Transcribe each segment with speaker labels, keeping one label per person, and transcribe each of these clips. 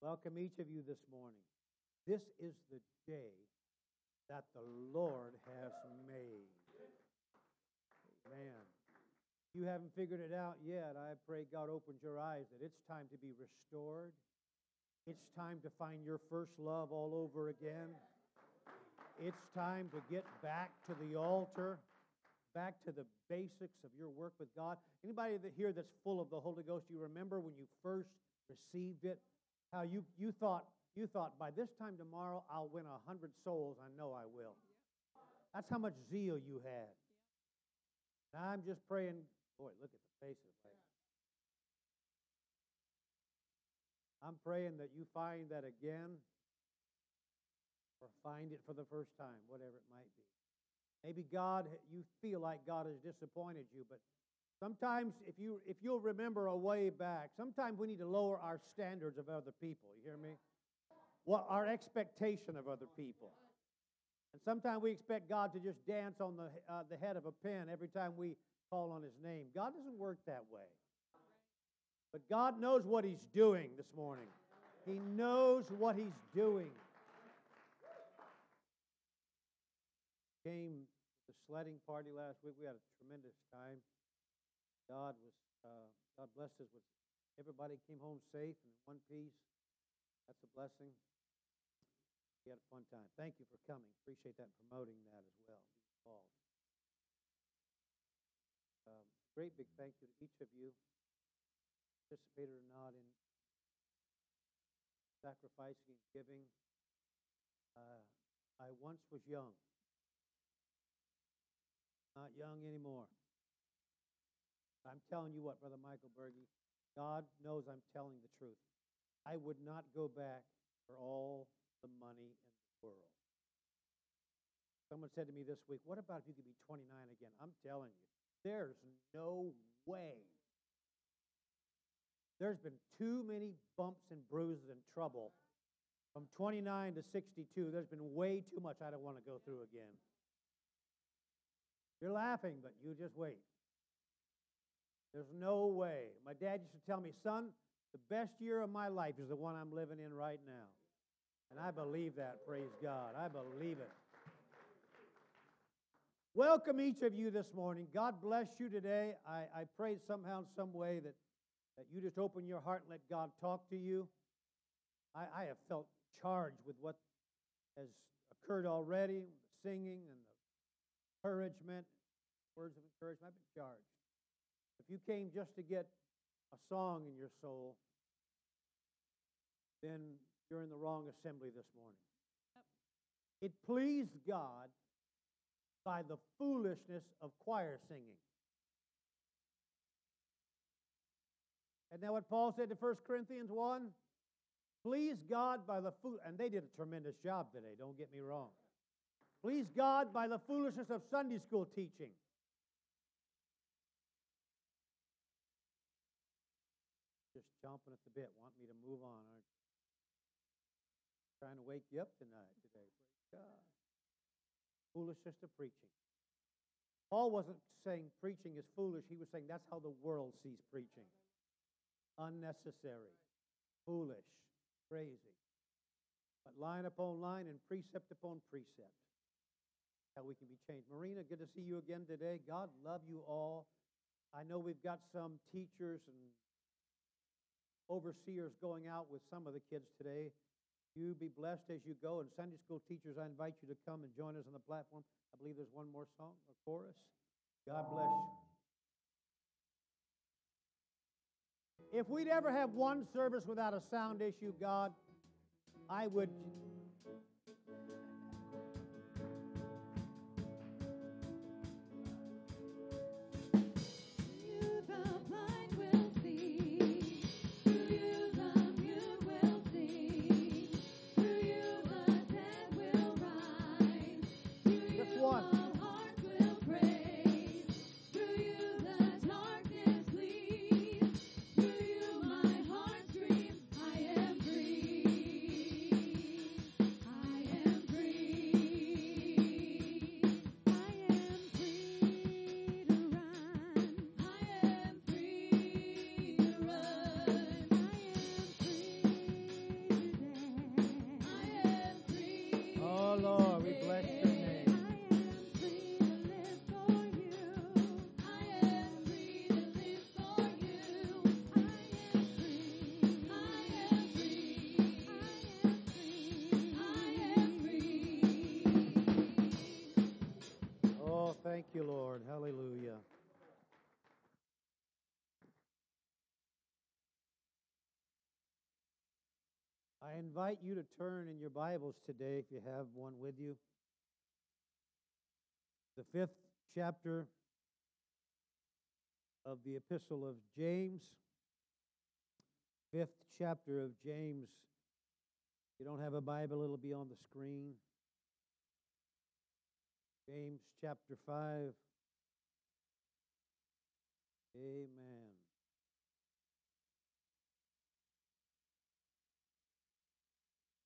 Speaker 1: Welcome each of you this morning. This is the day that the Lord has made. Man, you haven't figured it out yet. I pray God opens your eyes that it's time to be restored. It's time to find your first love all over again. It's time to get back to the altar, back to the basics of your work with God. Anybody that here that's full of the Holy Ghost, you remember when you first received it, how you, you thought you thought by this time tomorrow I'll win a hundred souls. I know I will. That's how much zeal you had. And I'm just praying. Boy, look at the faces. Like, I'm praying that you find that again or find it for the first time, whatever it might be. Maybe God, you feel like God has disappointed you, but sometimes if you if you'll remember a way back, sometimes we need to lower our standards of other people. You hear me? Well, our expectation of other people. And sometimes we expect God to just dance on the, uh, the head of a pin every time we call on his name. God doesn't work that way. But God knows what he's doing this morning. He knows what he's doing. Came to the sledding party last week. We had a tremendous time. God was uh, God blessed us with everybody came home safe and in one piece. That's a blessing. We had a fun time. Thank you for coming. Appreciate that and promoting that as well. Be involved. Um, great big thank you to each of you, participated or not in sacrificing and giving. Uh, I once was young, not young anymore. I'm telling you what, Brother Michael Berge, God knows I'm telling the truth. I would not go back for all the money in the world. Someone said to me this week, What about if you could be 29 again? I'm telling you, there's no way. There's been too many bumps and bruises and trouble from 29 to 62. There's been way too much I don't want to go through again. You're laughing, but you just wait. There's no way. My dad used to tell me, son, the best year of my life is the one I'm living in right now. And I believe that, praise God. I believe it. Welcome each of you this morning. God bless you today. I, I pray somehow, some way that, that you just open your heart and let God talk to you. I, I have felt charged with what has occurred already, the singing and the encouragement, words of encouragement. I've been charged. You came just to get a song in your soul, then you're in the wrong assembly this morning. Yep. It pleased God by the foolishness of choir singing. And now what Paul said to 1 Corinthians 1? Please God by the fool, and they did a tremendous job today, don't get me wrong. Please God by the foolishness of Sunday school teaching. Chomping at the bit, want me to move on, aren't? Trying to wake you up tonight, today. Praise God. Foolishness of preaching. Paul wasn't saying preaching is foolish. He was saying that's how the world sees preaching. Unnecessary, foolish, crazy. But line upon line and precept upon precept. How we can be changed. Marina, good to see you again today. God love you all. I know we've got some teachers and overseers going out with some of the kids today. You be blessed as you go. And Sunday school teachers, I invite you to come and join us on the platform. I believe there's one more song or chorus. God bless you. If we'd ever have one service without a sound issue, God, I would I invite you to turn in your Bibles today, if you have one with you. The fifth chapter of the Epistle of James. Fifth chapter of James. If you don't have a Bible, it'll be on the screen. James chapter 5. Amen.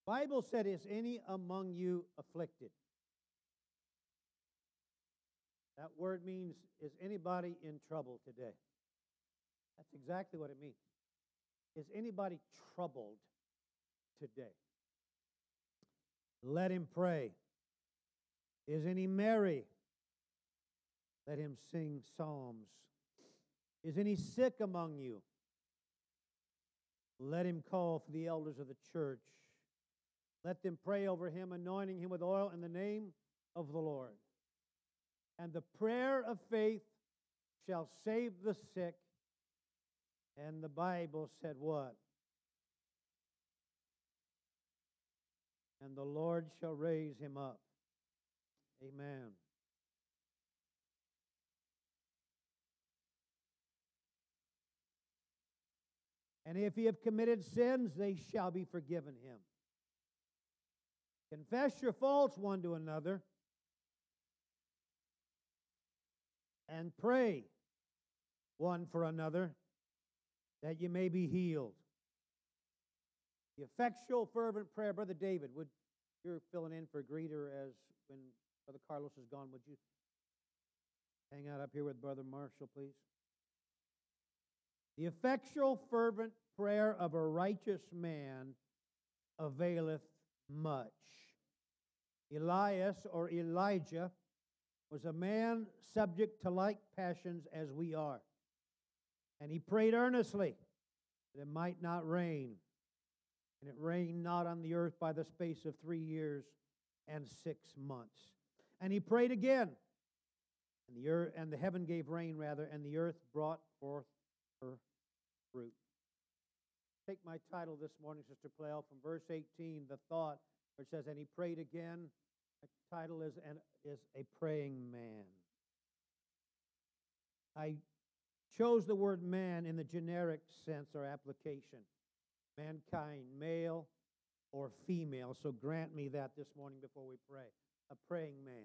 Speaker 1: Bible said, Is any among you afflicted? That word means, Is anybody in trouble today? That's exactly what it means. Is anybody troubled today? Let him pray. Is any merry? Let him sing psalms. Is any sick among you? Let him call for the elders of the church let them pray over him, anointing him with oil in the name of the Lord. And the prayer of faith shall save the sick. And the Bible said what? And the Lord shall raise him up. Amen. And if he have committed sins, they shall be forgiven him. Confess your faults one to another and pray one for another that you may be healed. The effectual, fervent prayer, Brother David, would you're filling in for greeter as when Brother Carlos is gone, would you hang out up here with Brother Marshall, please? The effectual, fervent prayer of a righteous man availeth much. Elias or Elijah was a man subject to like passions as we are. And he prayed earnestly that it might not rain. And it rained not on the earth by the space of three years and six months. And he prayed again. And the earth and the heaven gave rain rather, and the earth brought forth her fruit take my title this morning, Sister Plale, from verse 18, the thought, which says, And he prayed again. My title is, and, is A Praying Man. I chose the word man in the generic sense or application mankind, male or female. So grant me that this morning before we pray. A praying man.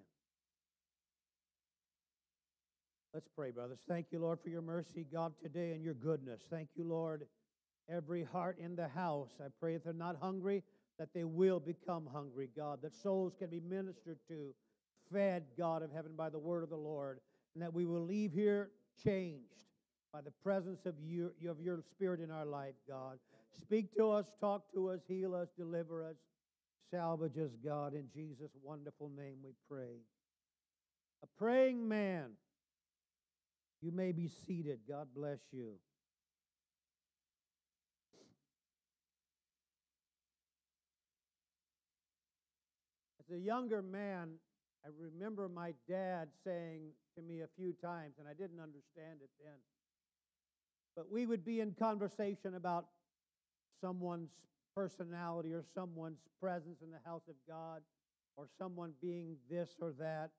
Speaker 1: Let's pray, brothers. Thank you, Lord, for your mercy, God, today and your goodness. Thank you, Lord every heart in the house. I pray if they're not hungry, that they will become hungry, God, that souls can be ministered to, fed, God of heaven, by the word of the Lord, and that we will leave here changed by the presence of your, of your Spirit in our life, God. Speak to us, talk to us, heal us, deliver us, salvage us, God. In Jesus' wonderful name we pray. A praying man. You may be seated. God bless you. As a younger man, I remember my dad saying to me a few times, and I didn't understand it then, but we would be in conversation about someone's personality or someone's presence in the house of God or someone being this or that.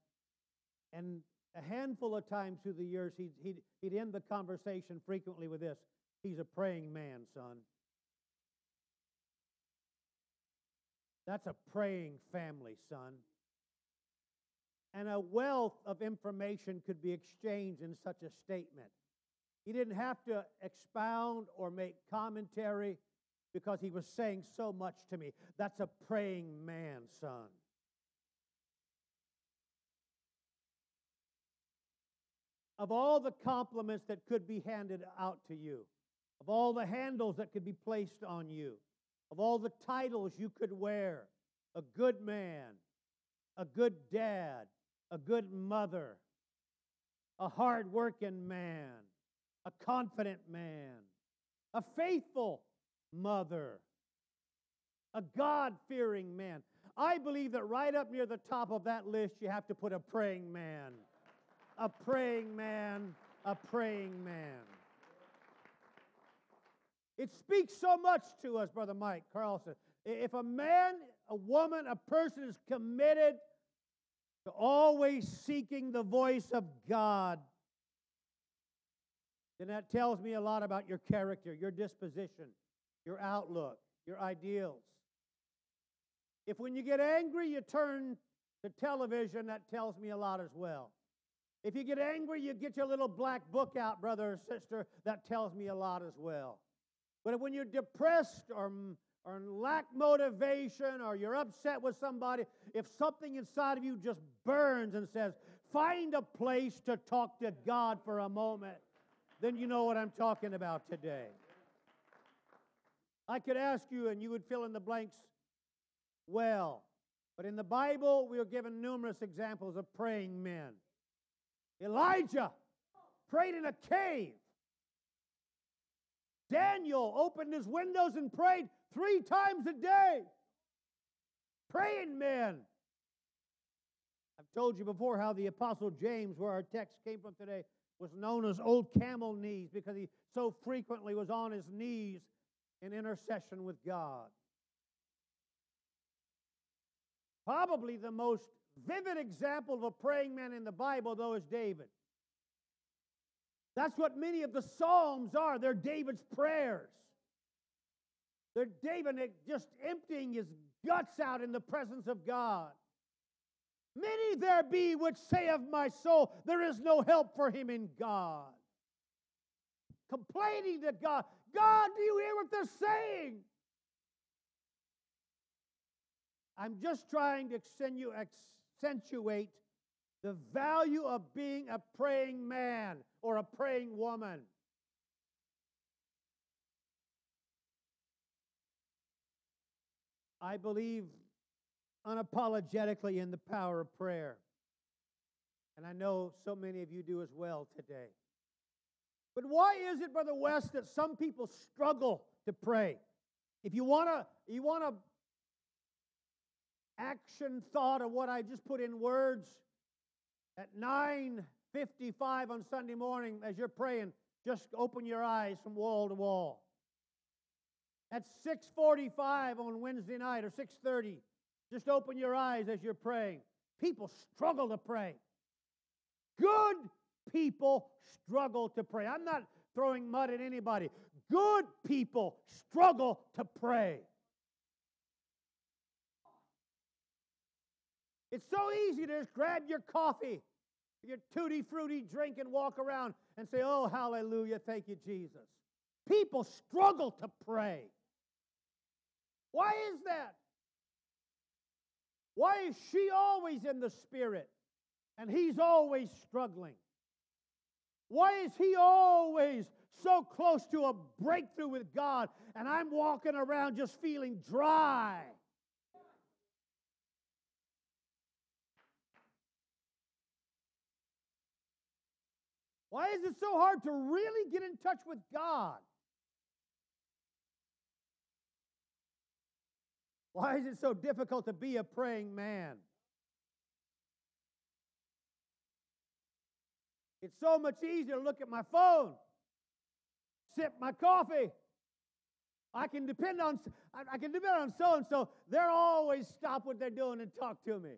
Speaker 1: And a handful of times through the years, he'd, he'd, he'd end the conversation frequently with this He's a praying man, son. That's a praying family, son. And a wealth of information could be exchanged in such a statement. He didn't have to expound or make commentary because he was saying so much to me. That's a praying man, son. Of all the compliments that could be handed out to you, of all the handles that could be placed on you, of all the titles you could wear a good man, a good dad, a good mother, a hard working man, a confident man, a faithful mother, a God fearing man. I believe that right up near the top of that list, you have to put a praying man. A praying man, a praying man. It speaks so much to us, Brother Mike Carlson. If a man, a woman, a person is committed to always seeking the voice of God, then that tells me a lot about your character, your disposition, your outlook, your ideals. If when you get angry, you turn to television, that tells me a lot as well. If you get angry, you get your little black book out, brother or sister, that tells me a lot as well. But when you're depressed or, or lack motivation or you're upset with somebody, if something inside of you just burns and says, find a place to talk to God for a moment, then you know what I'm talking about today. I could ask you and you would fill in the blanks well. But in the Bible, we are given numerous examples of praying men. Elijah prayed in a cave. Daniel opened his windows and prayed three times a day. Praying men. I've told you before how the Apostle James, where our text came from today, was known as Old Camel Knees because he so frequently was on his knees in intercession with God. Probably the most vivid example of a praying man in the Bible, though, is David. That's what many of the Psalms are. They're David's prayers. They're David just emptying his guts out in the presence of God. Many there be which say of my soul, there is no help for him in God. Complaining to God, God, do you hear what they're saying? I'm just trying to accentuate the value of being a praying man or a praying woman. I believe unapologetically in the power of prayer. And I know so many of you do as well today. But why is it, Brother West, that some people struggle to pray? If you want to, you want to action thought of what I just put in words at 9:55 on Sunday morning as you're praying, just open your eyes from wall to wall. At 6:45 on Wednesday night or 6:30, just open your eyes as you're praying. People struggle to pray. Good people struggle to pray. I'm not throwing mud at anybody. Good people struggle to pray. It's so easy to just grab your coffee, your tutti frutti drink, and walk around and say, Oh, hallelujah, thank you, Jesus. People struggle to pray. Why is that? Why is she always in the Spirit and he's always struggling? Why is he always so close to a breakthrough with God and I'm walking around just feeling dry? Why is it so hard to really get in touch with God? Why is it so difficult to be a praying man? It's so much easier to look at my phone, sip my coffee. I can depend on I can depend on so and so. They're always stop what they're doing and talk to me.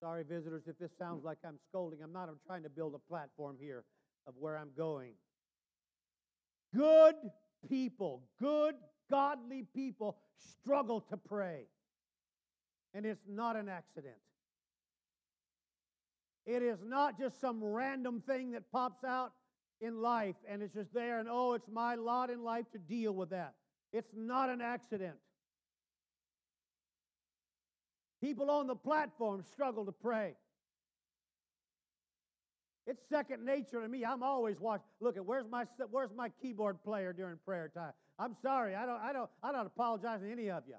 Speaker 1: Sorry, visitors, if this sounds like I'm scolding. I'm not. I'm trying to build a platform here of where I'm going. Good people, good, godly people struggle to pray. And it's not an accident. It is not just some random thing that pops out in life and it's just there and oh, it's my lot in life to deal with that. It's not an accident. People on the platform struggle to pray. It's second nature to me. I'm always watching. Look at where's my where's my keyboard player during prayer time. I'm sorry. I don't I don't I don't apologize to any of you.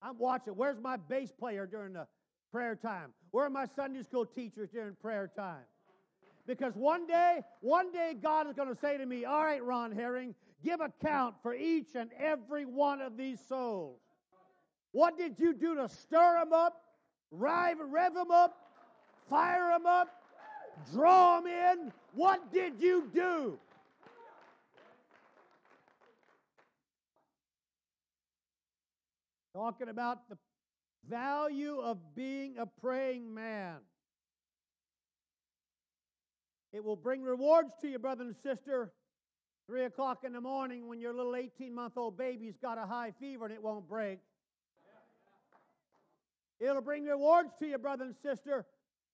Speaker 1: I'm watching. Where's my bass player during the prayer time? Where are my Sunday school teachers during prayer time? Because one day, one day God is going to say to me, All right, Ron Herring, give account for each and every one of these souls. What did you do to stir them up, rev, rev them up, fire them up, Draw them in. What did you do? Talking about the value of being a praying man. It will bring rewards to you, brother and sister. Three o'clock in the morning when your little 18 month old baby's got a high fever and it won't break. It'll bring rewards to you, brother and sister,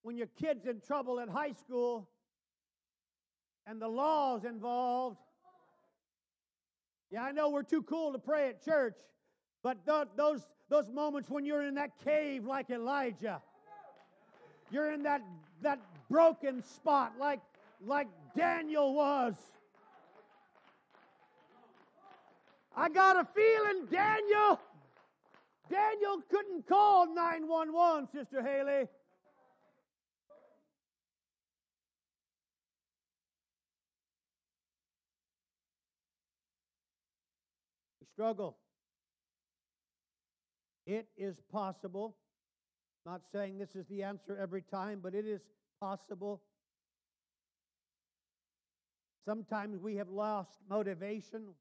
Speaker 1: when your kid's in trouble at high school and the law's involved. Yeah, I know we're too cool to pray at church, but th- those, those moments when you're in that cave like Elijah, you're in that, that broken spot like, like Daniel was. I got a feeling Daniel, Daniel couldn't call 911, Sister Haley. We struggle. It is possible. Not saying this is the answer every time, but it is possible. Sometimes we have lost motivation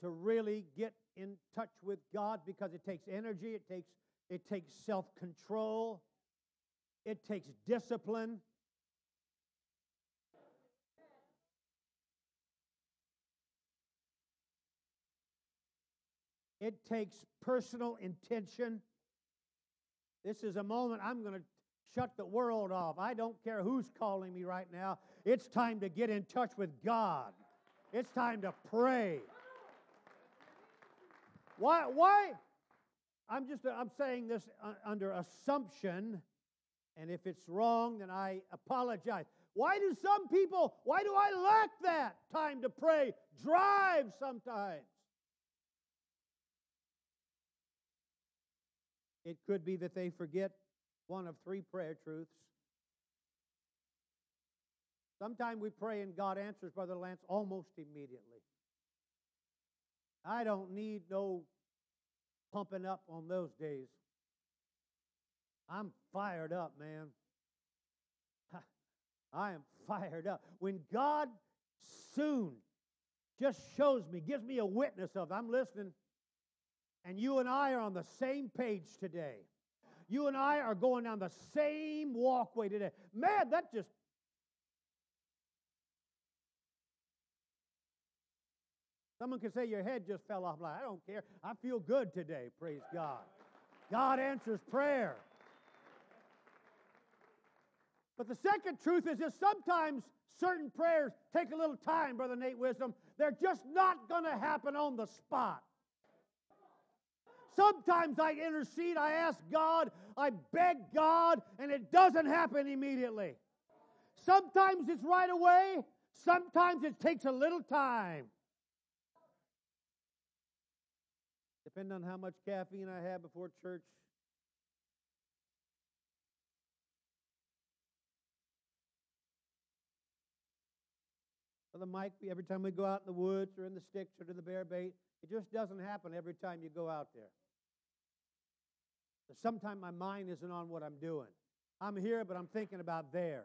Speaker 1: to really get in touch with God because it takes energy, it takes, it takes self control, it takes discipline. It takes personal intention. This is a moment I'm going to shut the world off. I don't care who's calling me right now. It's time to get in touch with God. It's time to pray. Why? Why? I'm just I'm saying this uh, under assumption, and if it's wrong, then I apologize. Why do some people? Why do I lack that time to pray? Drive sometimes. It could be that they forget one of three prayer truths. Sometimes we pray and God answers, Brother Lance, almost immediately. I don't need no pumping up on those days. I'm fired up, man. I am fired up. When God soon just shows me, gives me a witness of, I'm listening. And you and I are on the same page today. You and I are going down the same walkway today. Man, that just. Someone can say your head just fell off. I don't care. I feel good today. Praise God. God answers prayer. But the second truth is that sometimes certain prayers take a little time, Brother Nate Wisdom. They're just not going to happen on the spot. Sometimes I intercede, I ask God, I beg God, and it doesn't happen immediately. Sometimes it's right away, sometimes it takes a little time. Depending on how much caffeine I have before church. the mic, every time we go out in the woods or in the sticks or to the bear bait, it just doesn't happen every time you go out there. Sometimes my mind isn't on what I'm doing. I'm here, but I'm thinking about there.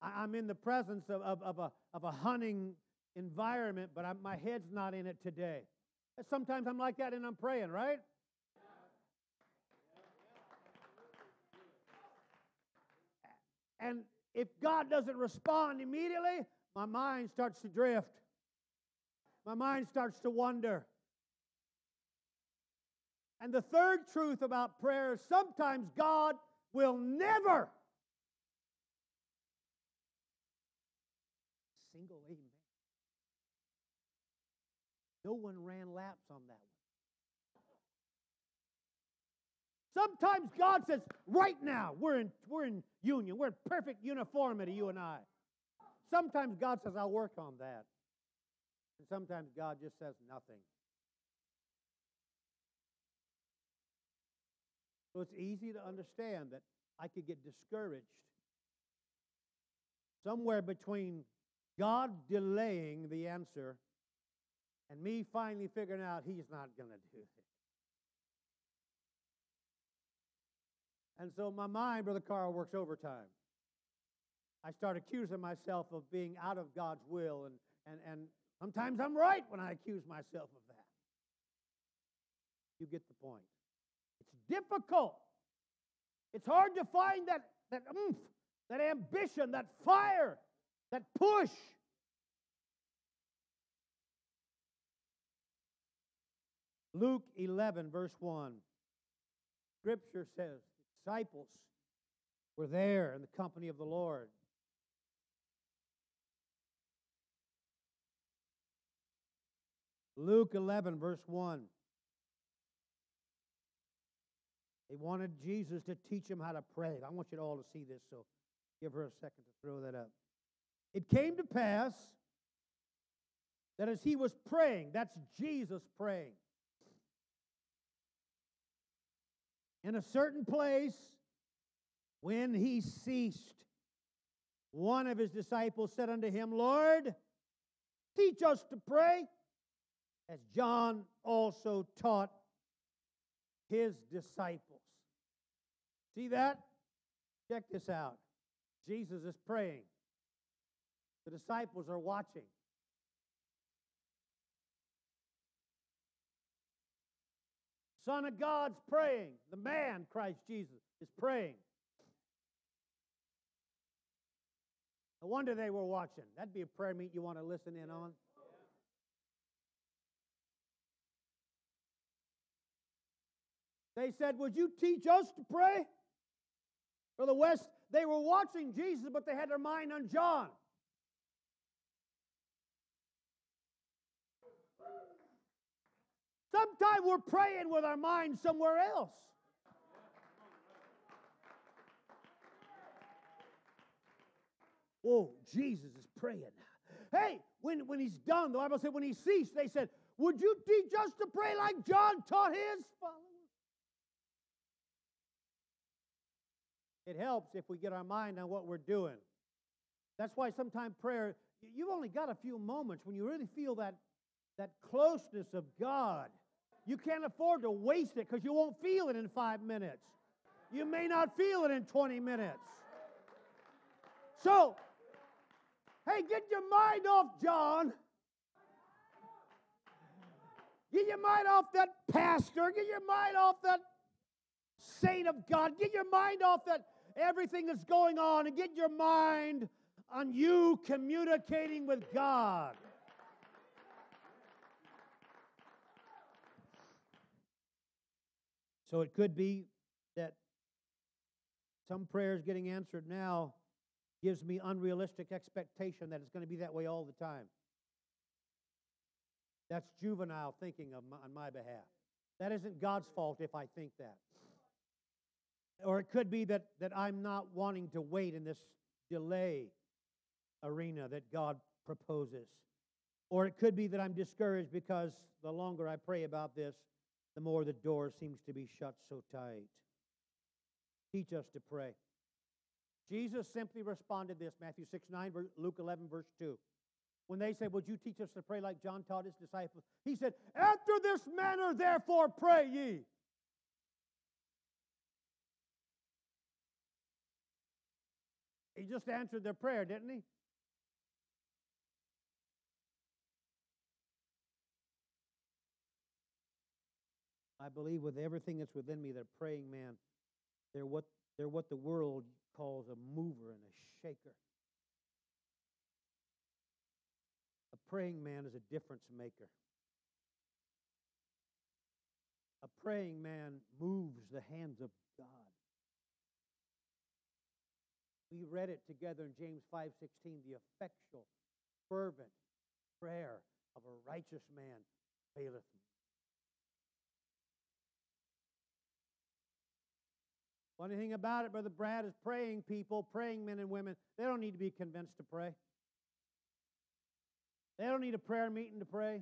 Speaker 1: I'm in the presence of, of, of, a, of a hunting environment, but I'm, my head's not in it today. Sometimes I'm like that and I'm praying, right? And if God doesn't respond immediately, my mind starts to drift. My mind starts to wonder. And the third truth about prayer is sometimes God will never single amen. No one ran laps on that one. Sometimes God says, right now, we're in, we're in union, we're in perfect uniformity, you and I. Sometimes God says, I'll work on that. And sometimes God just says nothing. So it's easy to understand that I could get discouraged somewhere between God delaying the answer and me finally figuring out He's not going to do it. And so my mind, Brother Carl, works overtime. I start accusing myself of being out of God's will, and, and, and sometimes I'm right when I accuse myself of that. You get the point. It's difficult. It's hard to find that, that oomph, that ambition, that fire, that push. Luke 11, verse 1. Scripture says disciples were there in the company of the Lord. Luke 11, verse 1. They wanted Jesus to teach them how to pray. I want you all to see this, so give her a second to throw that up. It came to pass that as he was praying, that's Jesus praying, in a certain place, when he ceased, one of his disciples said unto him, Lord, teach us to pray, as John also taught his disciples. See that? Check this out. Jesus is praying, the disciples are watching. Son of God's praying. The man, Christ Jesus, is praying. No wonder they were watching. That'd be a prayer meet you want to listen in on. They said, Would you teach us to pray? For the West, they were watching Jesus, but they had their mind on John. Sometimes we're praying with our mind somewhere else. Oh, Jesus is praying. Hey, when, when he's done, the Bible said when he ceased, they said, Would you teach us to pray like John taught his followers? It helps if we get our mind on what we're doing. That's why sometimes prayer, you've only got a few moments when you really feel that, that closeness of God. You can't afford to waste it because you won't feel it in five minutes. You may not feel it in 20 minutes. So, hey, get your mind off John. Get your mind off that pastor. Get your mind off that saint of God. Get your mind off that everything that's going on and get your mind on you communicating with God. So it could be that some prayers getting answered now gives me unrealistic expectation that it's going to be that way all the time. That's juvenile thinking my, on my behalf. That isn't God's fault if I think that. Or it could be that, that I'm not wanting to wait in this delay arena that God proposes. Or it could be that I'm discouraged because the longer I pray about this, the more the door seems to be shut so tight. Teach us to pray. Jesus simply responded this Matthew 6 9, Luke 11, verse 2. When they said, Would you teach us to pray like John taught his disciples? He said, After this manner, therefore, pray ye. He just answered their prayer, didn't he? Believe with everything that's within me, that praying man, they're what, they're what the world calls a mover and a shaker. A praying man is a difference maker. A praying man moves the hands of God. We read it together in James 5:16, the effectual, fervent prayer of a righteous man availeth Funny thing about it, Brother Brad, is praying people, praying men and women, they don't need to be convinced to pray. They don't need a prayer meeting to pray.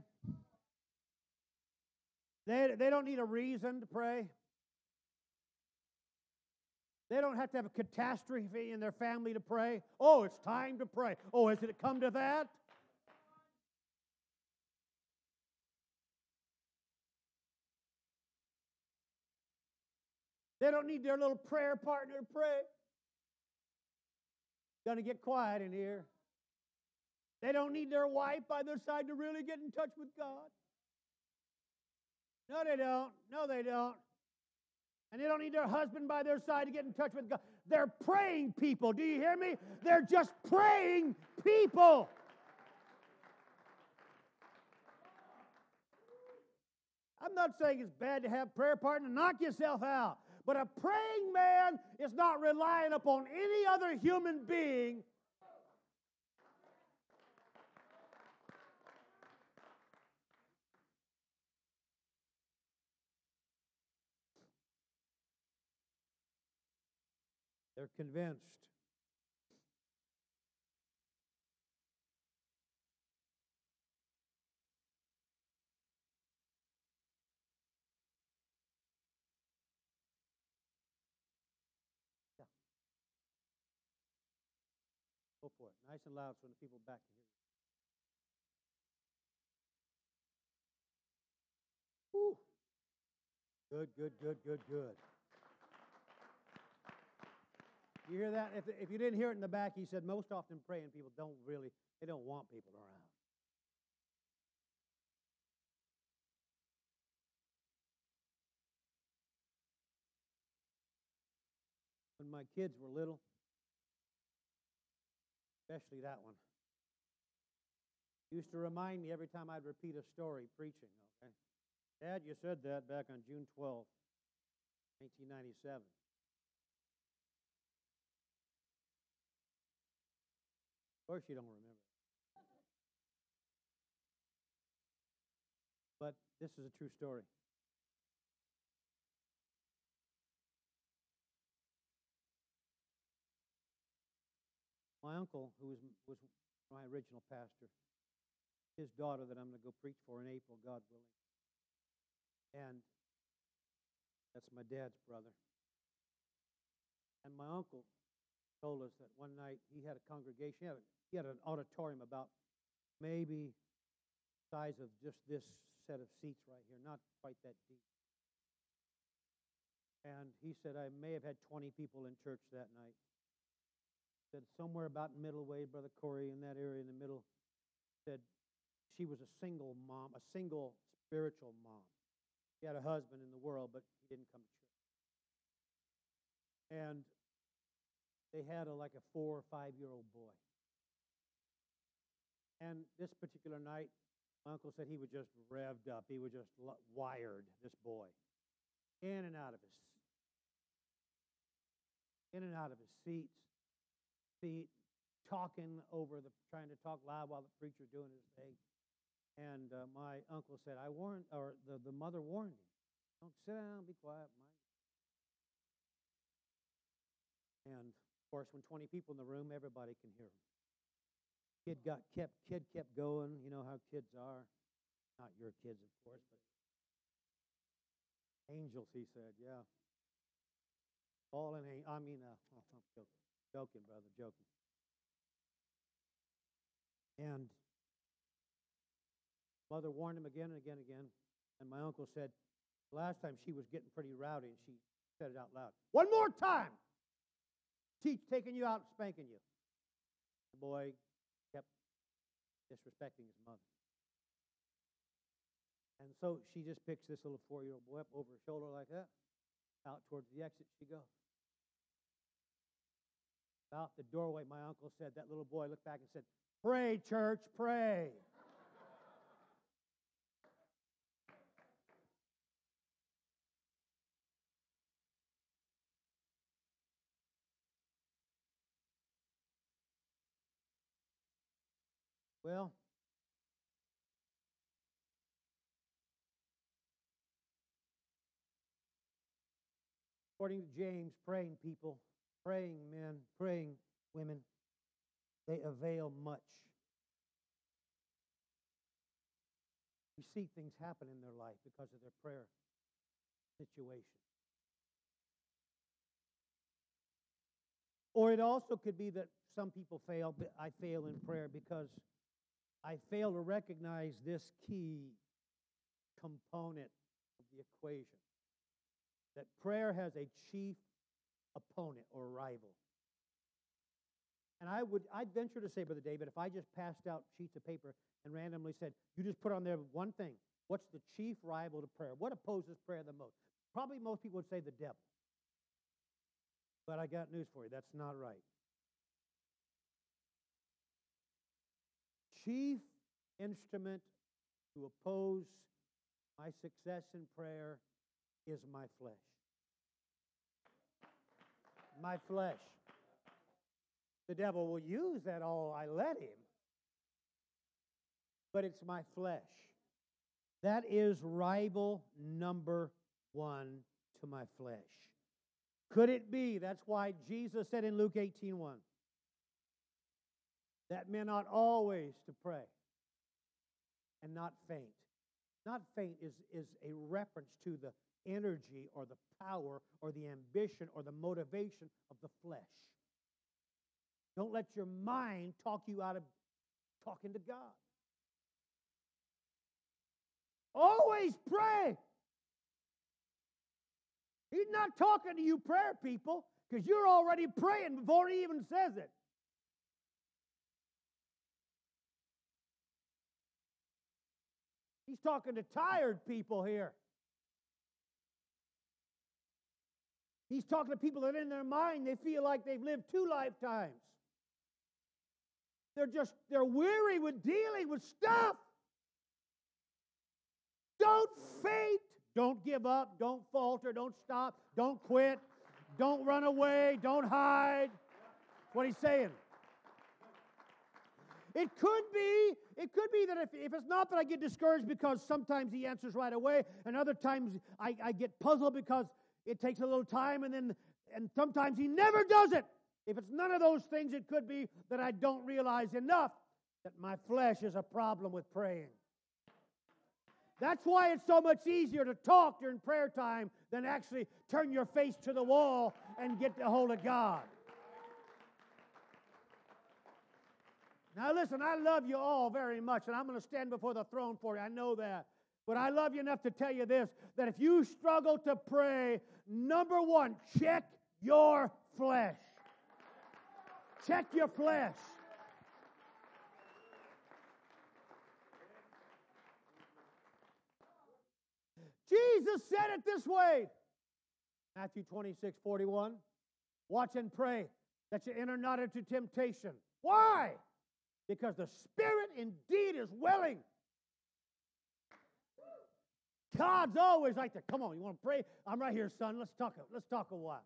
Speaker 1: They, they don't need a reason to pray. They don't have to have a catastrophe in their family to pray. Oh, it's time to pray. Oh, has it come to that? They don't need their little prayer partner to pray. Gonna get quiet in here. They don't need their wife by their side to really get in touch with God. No, they don't. No, they don't. And they don't need their husband by their side to get in touch with God. They're praying people. Do you hear me? They're just praying people. I'm not saying it's bad to have prayer partner. Knock yourself out. But a praying man is not relying upon any other human being They're convinced. Nice and loud so the people back can hear you. Good, good, good, good, good. You hear that? If, if you didn't hear it in the back, he said most often praying people don't really, they don't want people around. When my kids were little, especially that one, used to remind me every time I'd repeat a story preaching, okay? Dad, you said that back on June 12, 1997. Of course, you don't remember. But this is a true story. My uncle, who was, was my original pastor, his daughter that I'm going to go preach for in April, God willing. And that's my dad's brother. And my uncle told us that one night he had a congregation, he had a he had an auditorium about maybe size of just this set of seats right here, not quite that deep. And he said, I may have had 20 people in church that night. Said somewhere about middle way, Brother Corey, in that area in the middle, said she was a single mom, a single spiritual mom. She had a husband in the world, but he didn't come to church. And they had a, like a four or five year old boy. And this particular night, my uncle said he was just revved up. He was just wired, this boy. In and out of his in and out of his seats, seat, talking over the trying to talk loud while the preacher's doing his thing. And uh, my uncle said, I warned or the, the mother warned him. Don't sit down, be quiet, mind. And of course, when 20 people in the room, everybody can hear him. Kid got kept kid kept going. You know how kids are. Not your kids, of course, but angels. He said, "Yeah." All Fallen I mean, uh, oh, I'm joking, joking, brother, joking. And mother warned him again and again and again. And my uncle said, last time she was getting pretty rowdy, and she said it out loud. One more time. Teach taking you out, and spanking you. The boy kept disrespecting his mother. And so she just picks this little four year old boy up over her shoulder like that. Out towards the exit she goes. Out the doorway, my uncle said, that little boy looked back and said, Pray, church, pray. Well, according to James, praying people, praying men, praying women, they avail much. We see things happen in their life because of their prayer situation. Or it also could be that some people fail, but I fail in prayer because I fail to recognize this key component of the equation that prayer has a chief opponent or rival. And I would I'd venture to say, Brother David, if I just passed out sheets of paper and randomly said, you just put on there one thing. What's the chief rival to prayer? What opposes prayer the most? Probably most people would say the devil. But I got news for you. That's not right. Chief instrument to oppose my success in prayer is my flesh. My flesh. The devil will use that all I let him, but it's my flesh. That is rival number one to my flesh. Could it be? That's why Jesus said in Luke 18 1 that men ought always to pray and not faint. Not faint is, is a reference to the energy or the power or the ambition or the motivation of the flesh. Don't let your mind talk you out of talking to God. Always pray. He's not talking to you, prayer people, because you're already praying before he even says it. He's talking to tired people here. He's talking to people that in their mind they feel like they've lived two lifetimes. They're just, they're weary with dealing with stuff. Don't faint. Don't give up. Don't falter. Don't stop. Don't quit. Don't run away. Don't hide. That's what he's saying. It could be, it could be that if, if it's not that I get discouraged because sometimes he answers right away, and other times I, I get puzzled because it takes a little time, and then and sometimes he never does it. If it's none of those things, it could be that I don't realize enough that my flesh is a problem with praying. That's why it's so much easier to talk during prayer time than actually turn your face to the wall and get a hold of God. Now, listen, I love you all very much, and I'm going to stand before the throne for you. I know that. But I love you enough to tell you this that if you struggle to pray, number one, check your flesh. Check your flesh. Jesus said it this way Matthew 26, 41. Watch and pray that you enter not into temptation. Why? because the Spirit indeed is willing. God's always like to come on. You want to pray? I'm right here, son. Let's talk. Let's talk a while.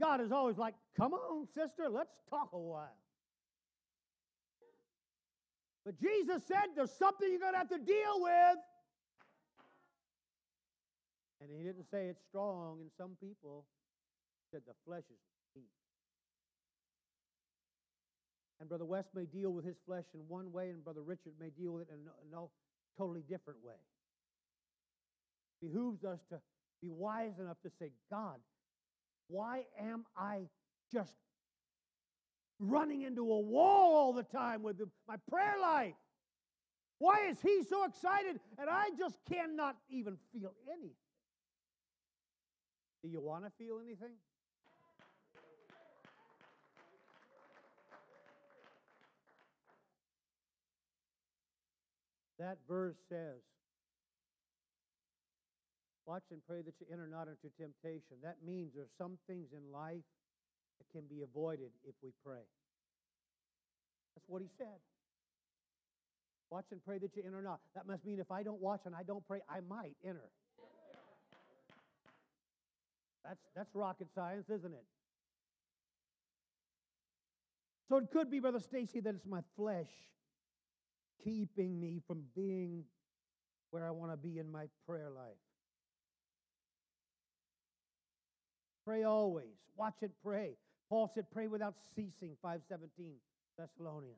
Speaker 1: God is always like, come on, sister. Let's talk a while. But Jesus said there's something you're going to have to deal with. And he didn't say it's strong in some people. He said the flesh is weak. And Brother West may deal with his flesh in one way, and Brother Richard may deal with it in no, totally different way. It behooves us to be wise enough to say, God, why am I just running into a wall all the time with my prayer life? Why is he so excited and I just cannot even feel anything? Do you want to feel anything? That verse says, Watch and pray that you enter not into temptation. That means there's some things in life that can be avoided if we pray. That's what he said. Watch and pray that you enter not. That must mean if I don't watch and I don't pray, I might enter. That's, that's rocket science, isn't it? So it could be, Brother Stacy, that it's my flesh keeping me from being where I want to be in my prayer life. Pray always. Watch it pray. Paul said, pray without ceasing, 517 Thessalonians.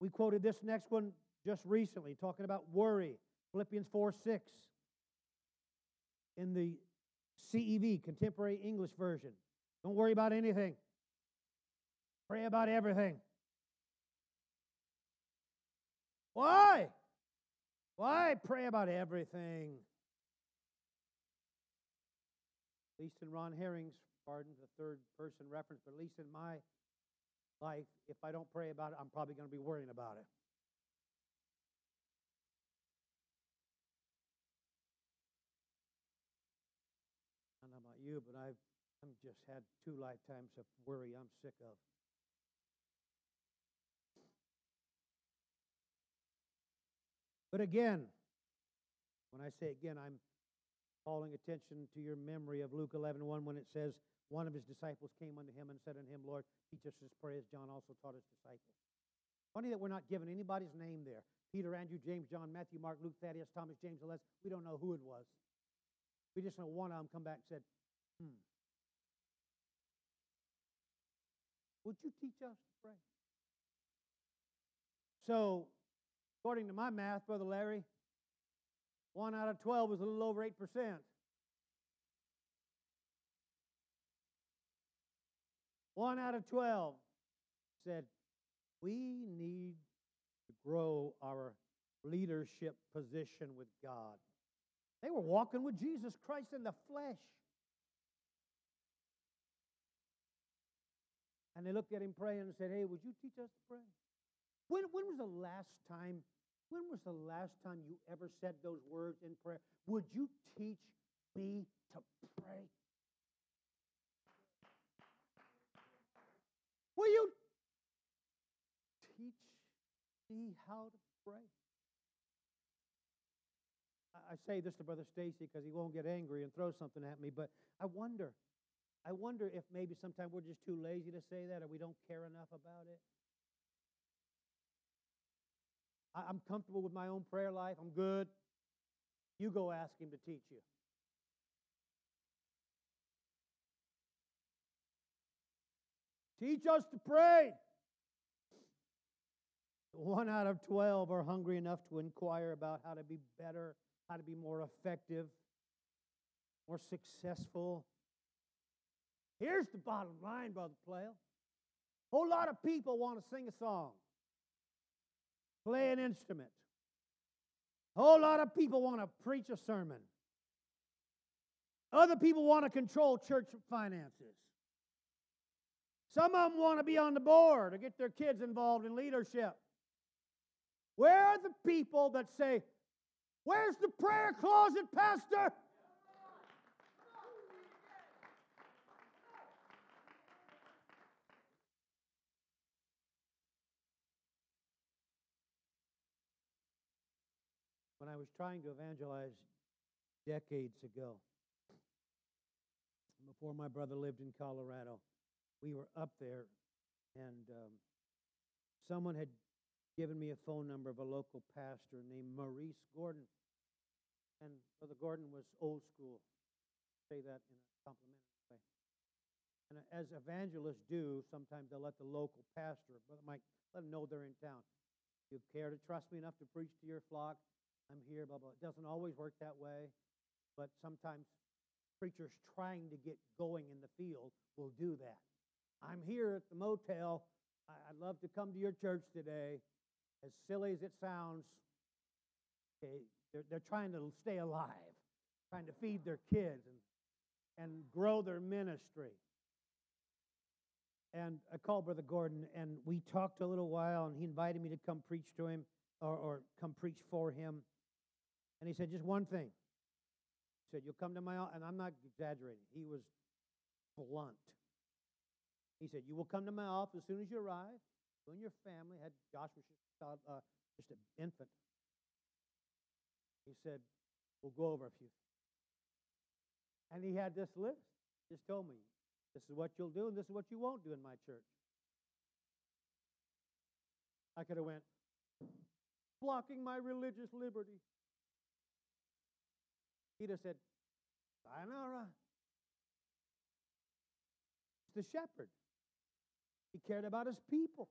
Speaker 1: We quoted this next one just recently, talking about worry, Philippians 4 6. In the CEV, Contemporary English Version. Don't worry about anything. Pray about everything. Why? Why pray about everything? At least in Ron Herring's, pardon the third person reference, but at least in my life, if I don't pray about it, I'm probably going to be worrying about it. I don't know about you, but I've I'm just had two lifetimes of worry I'm sick of. But again, when I say again, I'm calling attention to your memory of Luke 11 1 when it says, One of his disciples came unto him and said unto him, Lord, teach us this prayer as John also taught his disciples. Funny that we're not given anybody's name there. Peter, Andrew, James, John, Matthew, Mark, Luke, Thaddeus, Thomas, James, and Les. We don't know who it was. We just know one of them come back and said, Hmm. Would you teach us to pray? So, according to my math, Brother Larry, one out of 12 was a little over 8%. One out of 12 said, We need to grow our leadership position with God. They were walking with Jesus Christ in the flesh. And they looked at him praying and said, Hey, would you teach us to pray? When, when was the last time when was the last time you ever said those words in prayer? Would you teach me to pray? Will you teach me how to pray? I say this to Brother Stacy because he won't get angry and throw something at me, but I wonder, I wonder if maybe sometimes we're just too lazy to say that or we don't care enough about it. I'm comfortable with my own prayer life. I'm good. You go ask Him to teach you. Teach us to pray. One out of 12 are hungry enough to inquire about how to be better, how to be more effective, more successful. Here's the bottom line, Brother Plale. A whole lot of people want to sing a song play an instrument. A whole lot of people want to preach a sermon. Other people want to control church finances. Some of them want to be on the board or get their kids involved in leadership. Where are the people that say, Where's the prayer closet, Pastor? When I was trying to evangelize decades ago, before my brother lived in Colorado, we were up there, and um, someone had given me a phone number of a local pastor named Maurice Gordon. And Brother Gordon was old school. Say that in a complimentary way. And as evangelists do, sometimes they'll let the local pastor, Brother Mike, let them know they're in town. You care to trust me enough to preach to your flock? I'm here, blah, blah. It doesn't always work that way, but sometimes preachers trying to get going in the field will do that. I'm here at the motel. I'd love to come to your church today. As silly as it sounds, okay, they're, they're trying to stay alive, trying to feed their kids and, and grow their ministry. And I called Brother Gordon, and we talked a little while, and he invited me to come preach to him or, or come preach for him. And he said, just one thing. He said, You'll come to my office. And I'm not exaggerating. He was blunt. He said, You will come to my office as soon as you arrive. You and your family had Josh was just, uh, just an infant. He said, We'll go over a few. Things. And he had this list. Just told me, This is what you'll do, and this is what you won't do in my church. I could have went, blocking my religious liberty. Peter said, Sayonara. It's the shepherd. He cared about his people.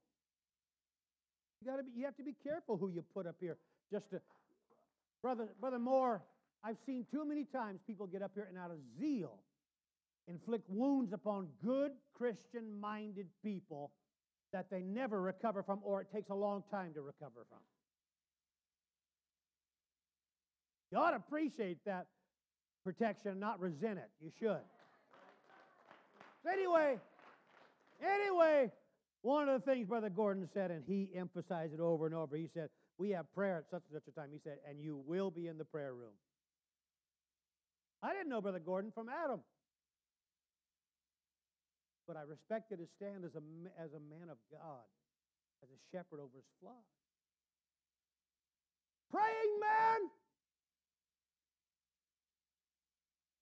Speaker 1: You gotta be, you have to be careful who you put up here. Just to brother, brother Moore, I've seen too many times people get up here and out of zeal inflict wounds upon good Christian minded people that they never recover from or it takes a long time to recover from. You ought to appreciate that protection not resent it. You should. Anyway, anyway, one of the things Brother Gordon said, and he emphasized it over and over, he said, We have prayer at such and such a time. He said, And you will be in the prayer room. I didn't know Brother Gordon from Adam. But I respected his stand as a, as a man of God, as a shepherd over his flock. Praying man!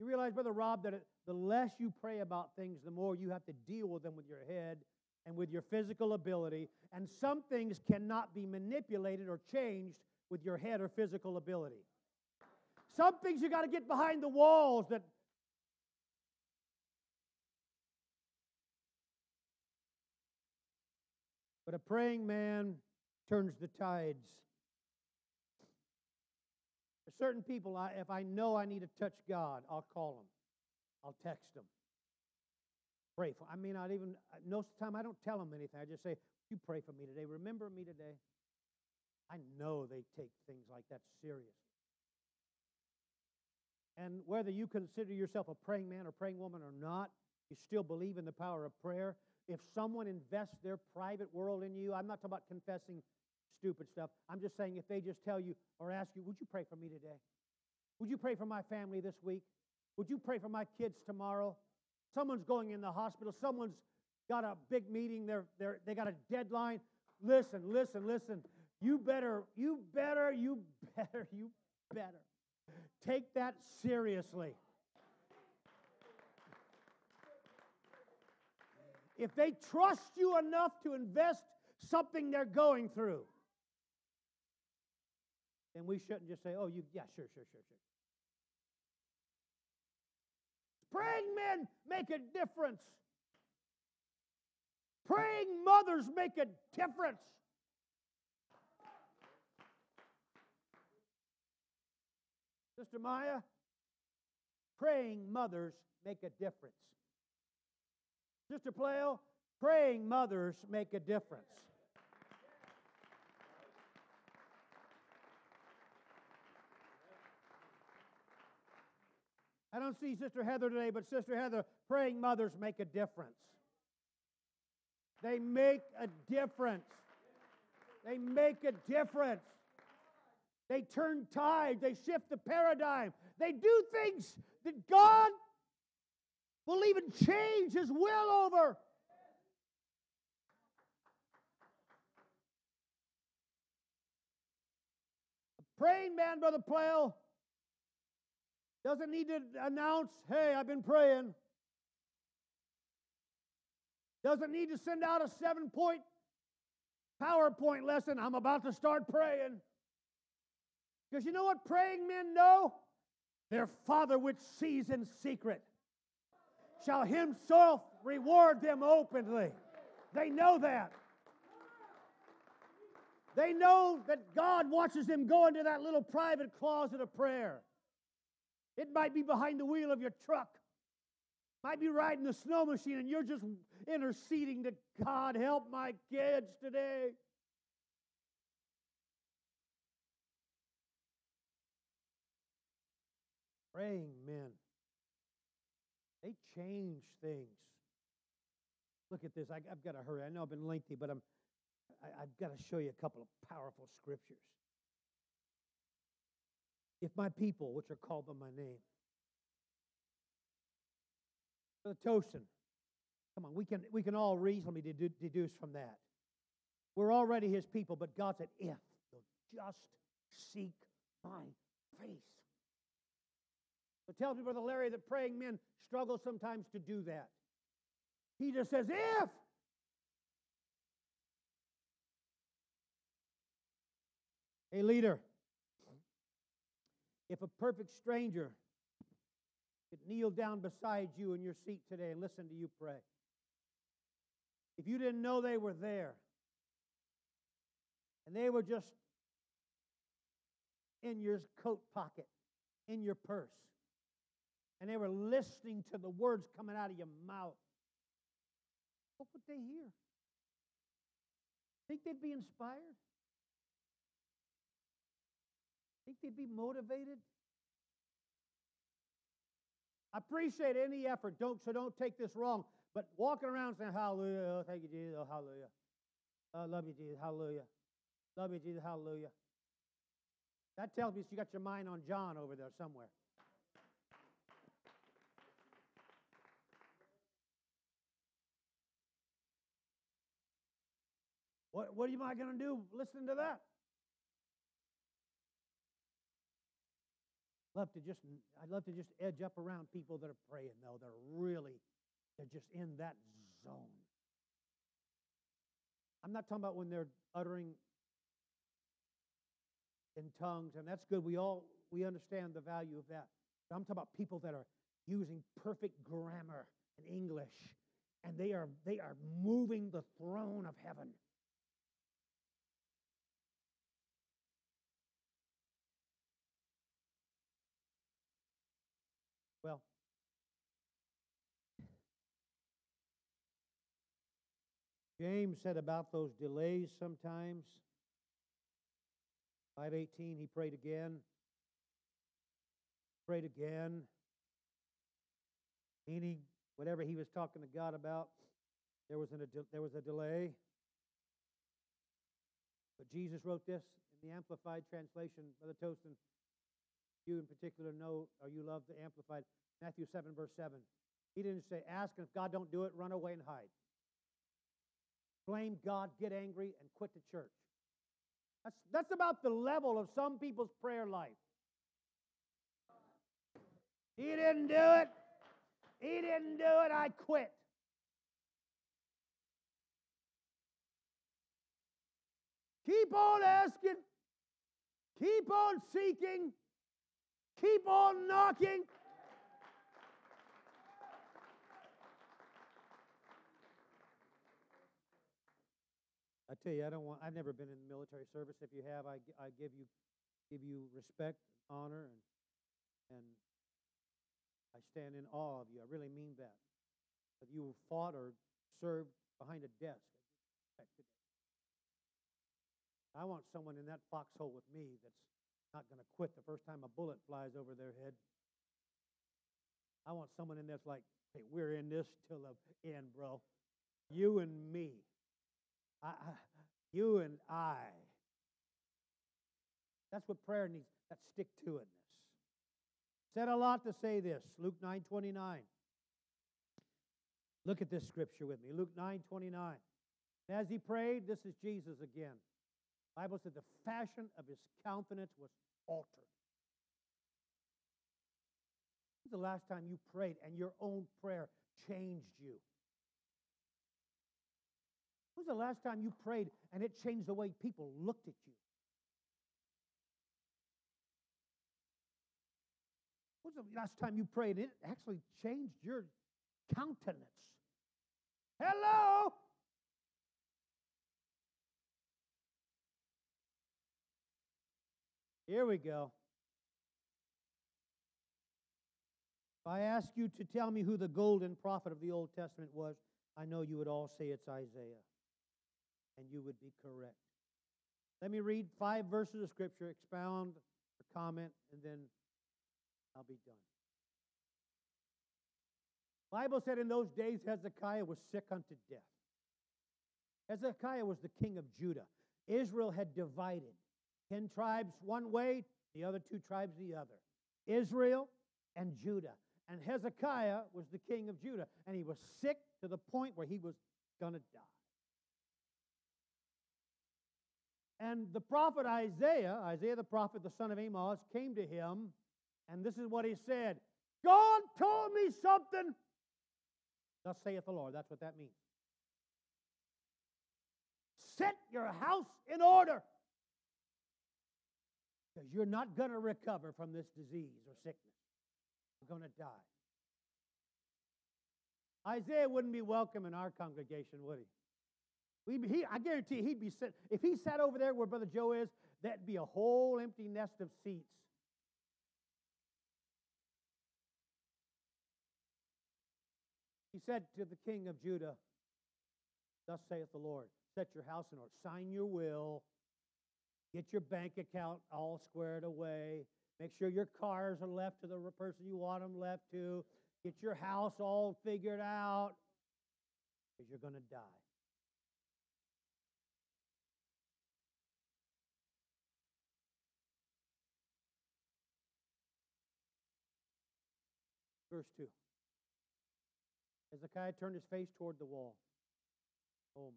Speaker 1: You realize, Brother Rob, that the less you pray about things, the more you have to deal with them with your head and with your physical ability. And some things cannot be manipulated or changed with your head or physical ability. Some things you got to get behind the walls that But a praying man turns the tides. Certain people, I, if I know I need to touch God, I'll call them. I'll text them. Pray for. I mean, not even uh, most of the time I don't tell them anything. I just say, "You pray for me today. Remember me today." I know they take things like that seriously. And whether you consider yourself a praying man or praying woman or not, you still believe in the power of prayer. If someone invests their private world in you, I'm not talking about confessing stupid stuff. I'm just saying if they just tell you or ask you, Would you pray for me today? Would you pray for my family this week? Would you pray for my kids tomorrow? Someone's going in the hospital. Someone's got a big meeting. They're, they're, they got a deadline. Listen, listen, listen. You better, you better, you better, you better take that seriously. If they trust you enough to invest something they're going through, then we shouldn't just say, oh, you, yeah, sure, sure, sure, sure. Praying men make a difference. Praying mothers make a difference. Sister Maya, praying mothers make a difference. Sister Pleo, praying mothers make a difference. I don't see Sister Heather today, but Sister Heather, praying mothers make a difference. They make a difference. They make a difference. They turn tides. They shift the paradigm. They do things that God will even change His will over. A praying man, Brother Plale, doesn't need to announce, hey, I've been praying. Doesn't need to send out a seven point PowerPoint lesson. I'm about to start praying. Because you know what praying men know? Their Father which sees in secret shall himself reward them openly. They know that. They know that God watches them go into that little private closet of prayer. It might be behind the wheel of your truck. Might be riding the snow machine and you're just interceding to God, help my kids today. Praying men. They change things. Look at this. I, have got to hurry. I know I've been lengthy, but I'm, I, I've got to show you a couple of powerful scriptures if my people, which are called by my name, the Tosin, come on, we can, we can all reasonably deduce from that. We're already his people, but God said, if you'll just seek my face. So tell me, Brother Larry, that praying men struggle sometimes to do that. He just says, if. Hey, leader, if a perfect stranger could kneel down beside you in your seat today and listen to you pray, if you didn't know they were there, and they were just in your coat pocket, in your purse, and they were listening to the words coming out of your mouth, what would they hear? Think they'd be inspired? Think they'd be motivated? I appreciate any effort, don't, so don't take this wrong. But walking around saying, Hallelujah, oh, thank you, Jesus, oh, hallelujah. I love you, Jesus, hallelujah. Love you, Jesus, hallelujah. That tells me you got your mind on John over there somewhere. What, what am I going to do listening to that? Love to just, I'd love to just edge up around people that are praying, though. They're really, they're just in that zone. I'm not talking about when they're uttering in tongues, and that's good. We all we understand the value of that. But I'm talking about people that are using perfect grammar in English, and they are they are moving the throne of heaven. Well, James said about those delays sometimes. 518, he prayed again. Prayed again. Meaning, whatever he was talking to God about, there was, an, there was a delay. But Jesus wrote this in the Amplified Translation. Brother Toston, you in particular know or you love the Amplified. Matthew 7, verse 7. He didn't say, ask, and if God don't do it, run away and hide. Blame God, get angry, and quit the church. That's, that's about the level of some people's prayer life. He didn't do it. He didn't do it. I quit. Keep on asking. Keep on seeking. Keep on knocking. Tell you, I don't want. I've never been in the military service. If you have, I, I give you give you respect, honor, and and I stand in awe of you. I really mean that. If you fought or served behind a desk, I today. I want someone in that foxhole with me that's not going to quit the first time a bullet flies over their head. I want someone in that's like, hey, we're in this till the end, bro. You and me. I, you and I. That's what prayer needs. That stick to itness. Said a lot to say this. Luke 9 29. Look at this scripture with me. Luke 9 29. as he prayed, this is Jesus again. The Bible said the fashion of his countenance was altered. The last time you prayed and your own prayer changed you? When's the last time you prayed and it changed the way people looked at you? When's the last time you prayed and it actually changed your countenance? Hello? Here we go. If I ask you to tell me who the golden prophet of the Old Testament was, I know you would all say it's Isaiah and you would be correct. Let me read five verses of Scripture, expound or comment, and then I'll be done. Bible said in those days Hezekiah was sick unto death. Hezekiah was the king of Judah. Israel had divided. Ten tribes one way, the other two tribes the other. Israel and Judah. And Hezekiah was the king of Judah. And he was sick to the point where he was going to die. And the prophet Isaiah, Isaiah the prophet, the son of Amos, came to him, and this is what he said God told me something. Thus saith the Lord. That's what that means. Set your house in order. Because you're not going to recover from this disease or sickness. You're going to die. Isaiah wouldn't be welcome in our congregation, would he? He, I guarantee he'd be sit, if he sat over there where Brother Joe is, that'd be a whole empty nest of seats. He said to the king of Judah, Thus saith the Lord, set your house in order, sign your will, get your bank account all squared away, make sure your cars are left to the person you want them left to, get your house all figured out, because you're going to die. Verse 2. Hezekiah turned his face toward the wall. Oh,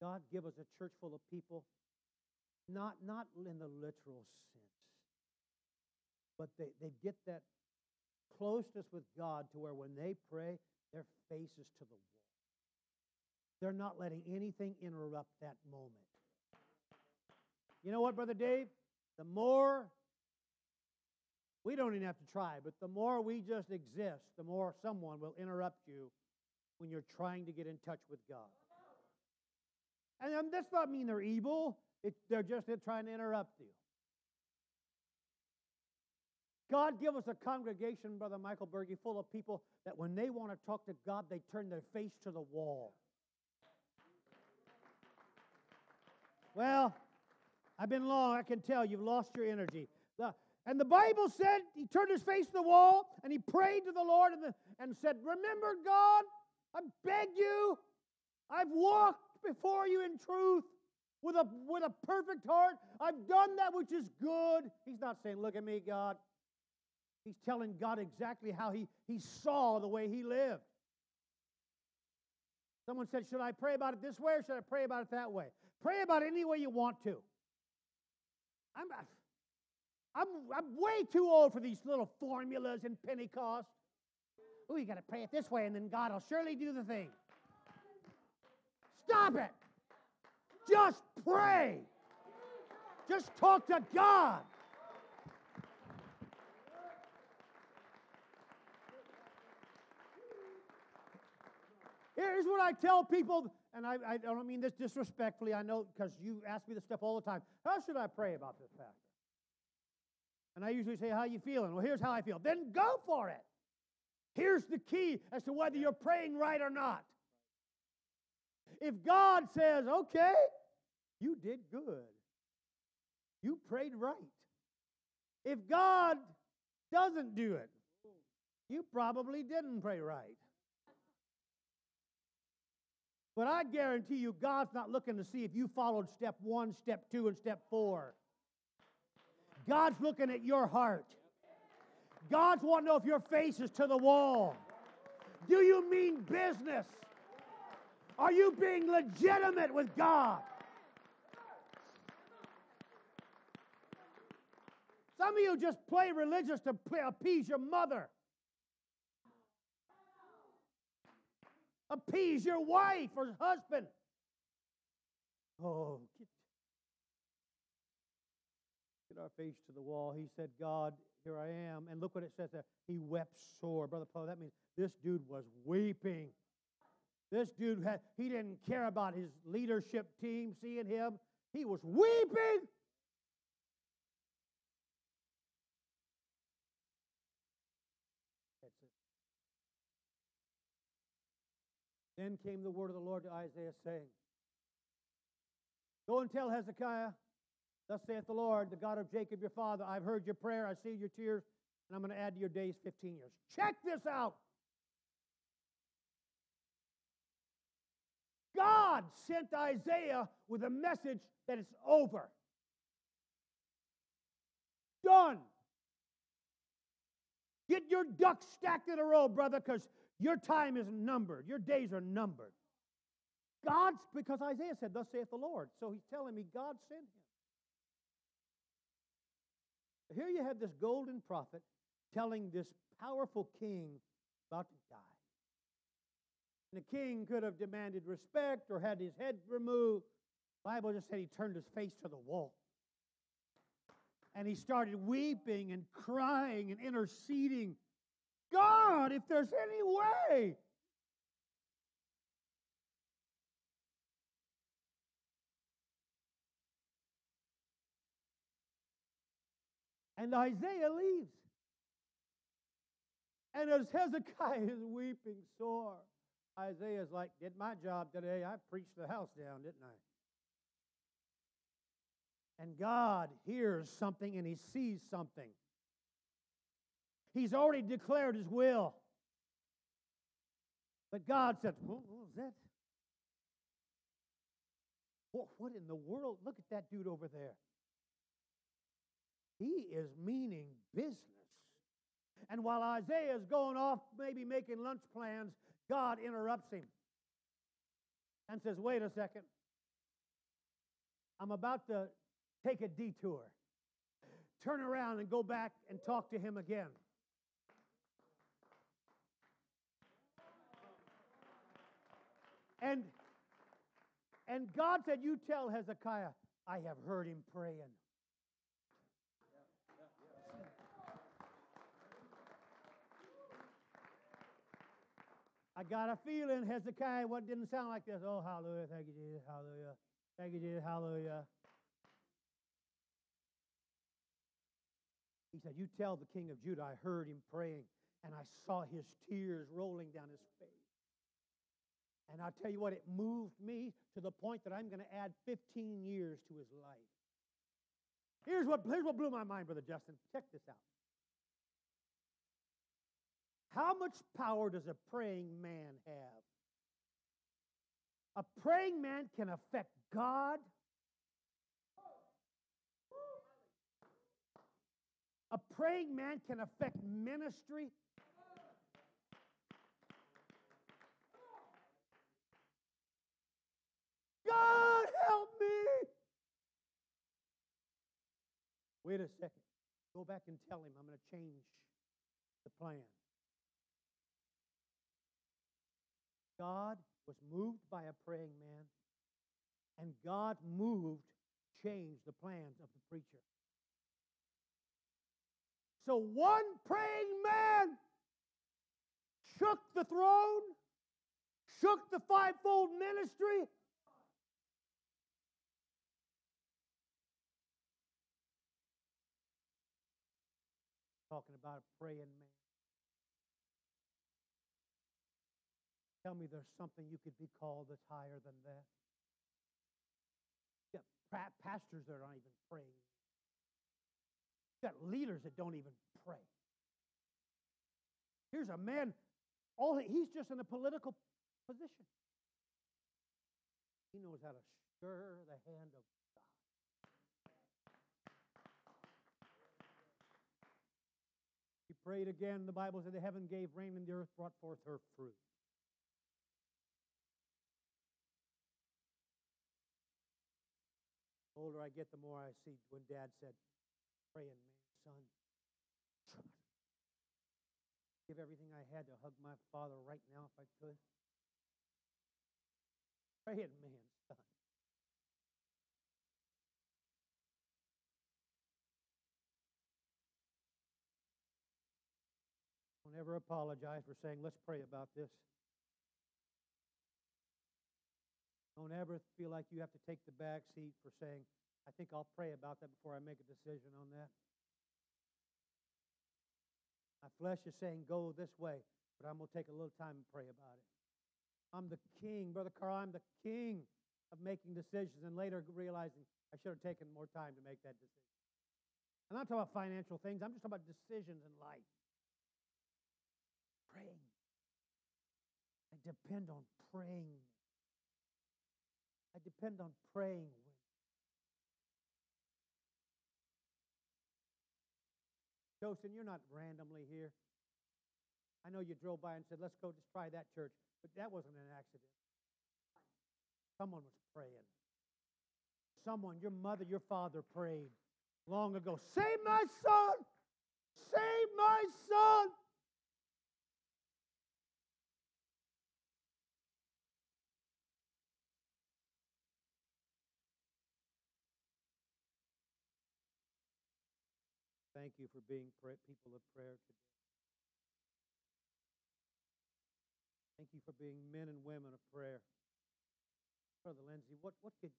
Speaker 1: my. God, give us a church full of people, not, not in the literal sense, but they, they get that closeness with God to where when they pray, their face is to the wall. They're not letting anything interrupt that moment. You know what, Brother Dave? The more we don't even have to try, but the more we just exist, the more someone will interrupt you when you're trying to get in touch with God. And um, that's not mean they're evil, it, they're just trying to interrupt you. God give us a congregation, Brother Michael Berge, full of people that when they want to talk to God, they turn their face to the wall. Well, I've been long. I can tell you've lost your energy. And the Bible said he turned his face to the wall and he prayed to the Lord and, the, and said, Remember, God, I beg you, I've walked before you in truth with a, with a perfect heart. I've done that which is good. He's not saying, Look at me, God. He's telling God exactly how he, he saw the way he lived. Someone said, Should I pray about it this way or should I pray about it that way? Pray about it any way you want to. I'm, I'm, I'm way too old for these little formulas in Pentecost. Oh, you got to pray it this way, and then God will surely do the thing. Stop it. Just pray. Just talk to God. Here's what I tell people, and I, I don't mean this disrespectfully. I know because you ask me this stuff all the time. How should I pray about this, Pastor? And I usually say, How you feeling? Well, here's how I feel. Then go for it. Here's the key as to whether you're praying right or not. If God says, Okay, you did good, you prayed right. If God doesn't do it, you probably didn't pray right. But I guarantee you, God's not looking to see if you followed step one, step two, and step four. God's looking at your heart. God's wanting to know if your face is to the wall. Do you mean business? Are you being legitimate with God? Some of you just play religious to appease your mother. appease your wife or husband. Oh, get our face to the wall. He said, God, here I am. And look what it says there. He wept sore. Brother Paul, that means this dude was weeping. This dude had, he didn't care about his leadership team seeing him. He was weeping. That's it. Then came the word of the Lord to Isaiah, saying, Go and tell Hezekiah, Thus saith the Lord, the God of Jacob your father, I've heard your prayer, I see your tears, and I'm going to add to your days 15 years. Check this out. God sent Isaiah with a message that it's over. Done. Get your ducks stacked in a row, brother, because your time is numbered. Your days are numbered. God's, because Isaiah said, Thus saith the Lord. So he's telling me God sent him. Here you have this golden prophet telling this powerful king about to die. And the king could have demanded respect or had his head removed. The Bible just said he turned his face to the wall. And he started weeping and crying and interceding God, if there's any way. And Isaiah leaves. And as Hezekiah is weeping sore, Isaiah's like, Did my job today. I preached the house down, didn't I? And God hears something and he sees something. He's already declared his will. But God said, What was that? What in the world? Look at that dude over there. He is meaning business. And while Isaiah is going off, maybe making lunch plans, God interrupts him and says, Wait a second. I'm about to take a detour. Turn around and go back and talk to him again. And, and God said, You tell Hezekiah, I have heard him praying. I got a feeling Hezekiah what didn't sound like this. Oh, hallelujah, thank you, Jesus, hallelujah. Thank you, Jesus, hallelujah. He said, You tell the king of Judah, I heard him praying, and I saw his tears rolling down his face. And I'll tell you what, it moved me to the point that I'm going to add 15 years to his life. Here's what, here's what blew my mind, Brother Justin. Check this out. How much power does a praying man have? A praying man can affect God. A praying man can affect ministry. God help me. Wait a second. Go back and tell him I'm going to change the plan. God was moved by a praying man, and God moved, changed the plans of the preacher. So one praying man shook the throne, shook the fivefold ministry. Talking about a praying Tell me there's something you could be called that's higher than that. You got pastors that aren't even praying. You got leaders that don't even pray. Here's a man, all he's just in a political position. He knows how to stir the hand of God. He prayed again. The Bible said the heaven gave rain and the earth brought forth her fruit. Older I get, the more I see when Dad said, praying man, son. Give everything I had to hug my father right now if I could. Praying man, son. Don't ever apologize for saying, let's pray about this. Don't ever feel like you have to take the back seat for saying, I think I'll pray about that before I make a decision on that. My flesh is saying, go this way, but I'm going to take a little time and pray about it. I'm the king, Brother Carl, I'm the king of making decisions and later realizing I should have taken more time to make that decision. I'm not talking about financial things, I'm just talking about decisions in life. Praying. I depend on praying I depend on praying with. Joseph, you're not randomly here. I know you drove by and said, let's go just try that church, but that wasn't an accident. Someone was praying. Someone, your mother, your father prayed long ago. Save my son! Save my son! Thank you for being people of prayer today. Thank you for being men and women of prayer. Brother Lindsay, what, what could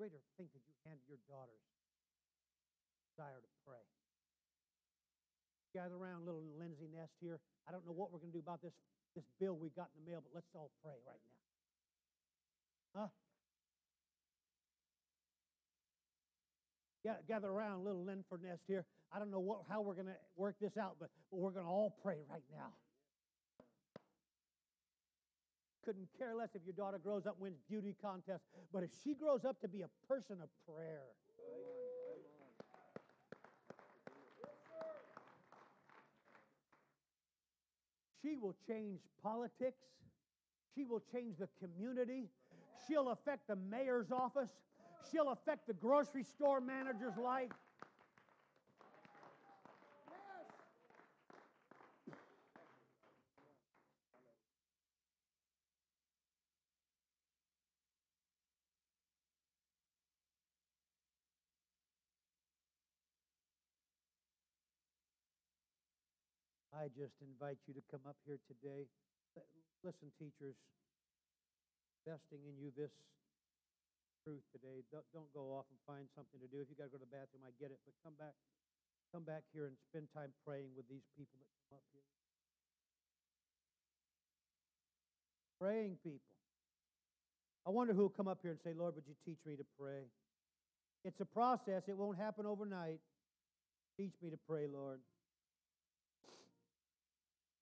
Speaker 1: greater thing could you hand your daughters? Desire to pray. Gather around little Lindsay Nest here. I don't know what we're going to do about this, this bill we got in the mail, but let's all pray right now. Huh? Gather around little Linford Nest here. I don't know what, how we're going to work this out, but, but we're going to all pray right now. couldn't care less if your daughter grows up wins beauty contests, but if she grows up to be a person of prayer, she will change politics. She will change the community. She'll affect the mayor's office. She'll affect the grocery store manager's life. I just invite you to come up here today. Listen, teachers, investing in you this truth today. Don't go off and find something to do. If you got to go to the bathroom, I get it, but come back, come back here and spend time praying with these people that come up here. Praying people. I wonder who will come up here and say, Lord, would you teach me to pray? It's a process, it won't happen overnight. Teach me to pray, Lord.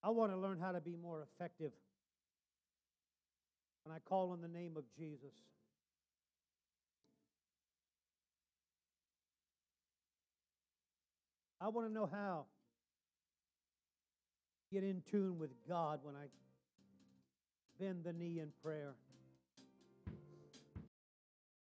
Speaker 1: I want to learn how to be more effective when I call on the name of Jesus. I want to know how get in tune with God when I bend the knee in prayer.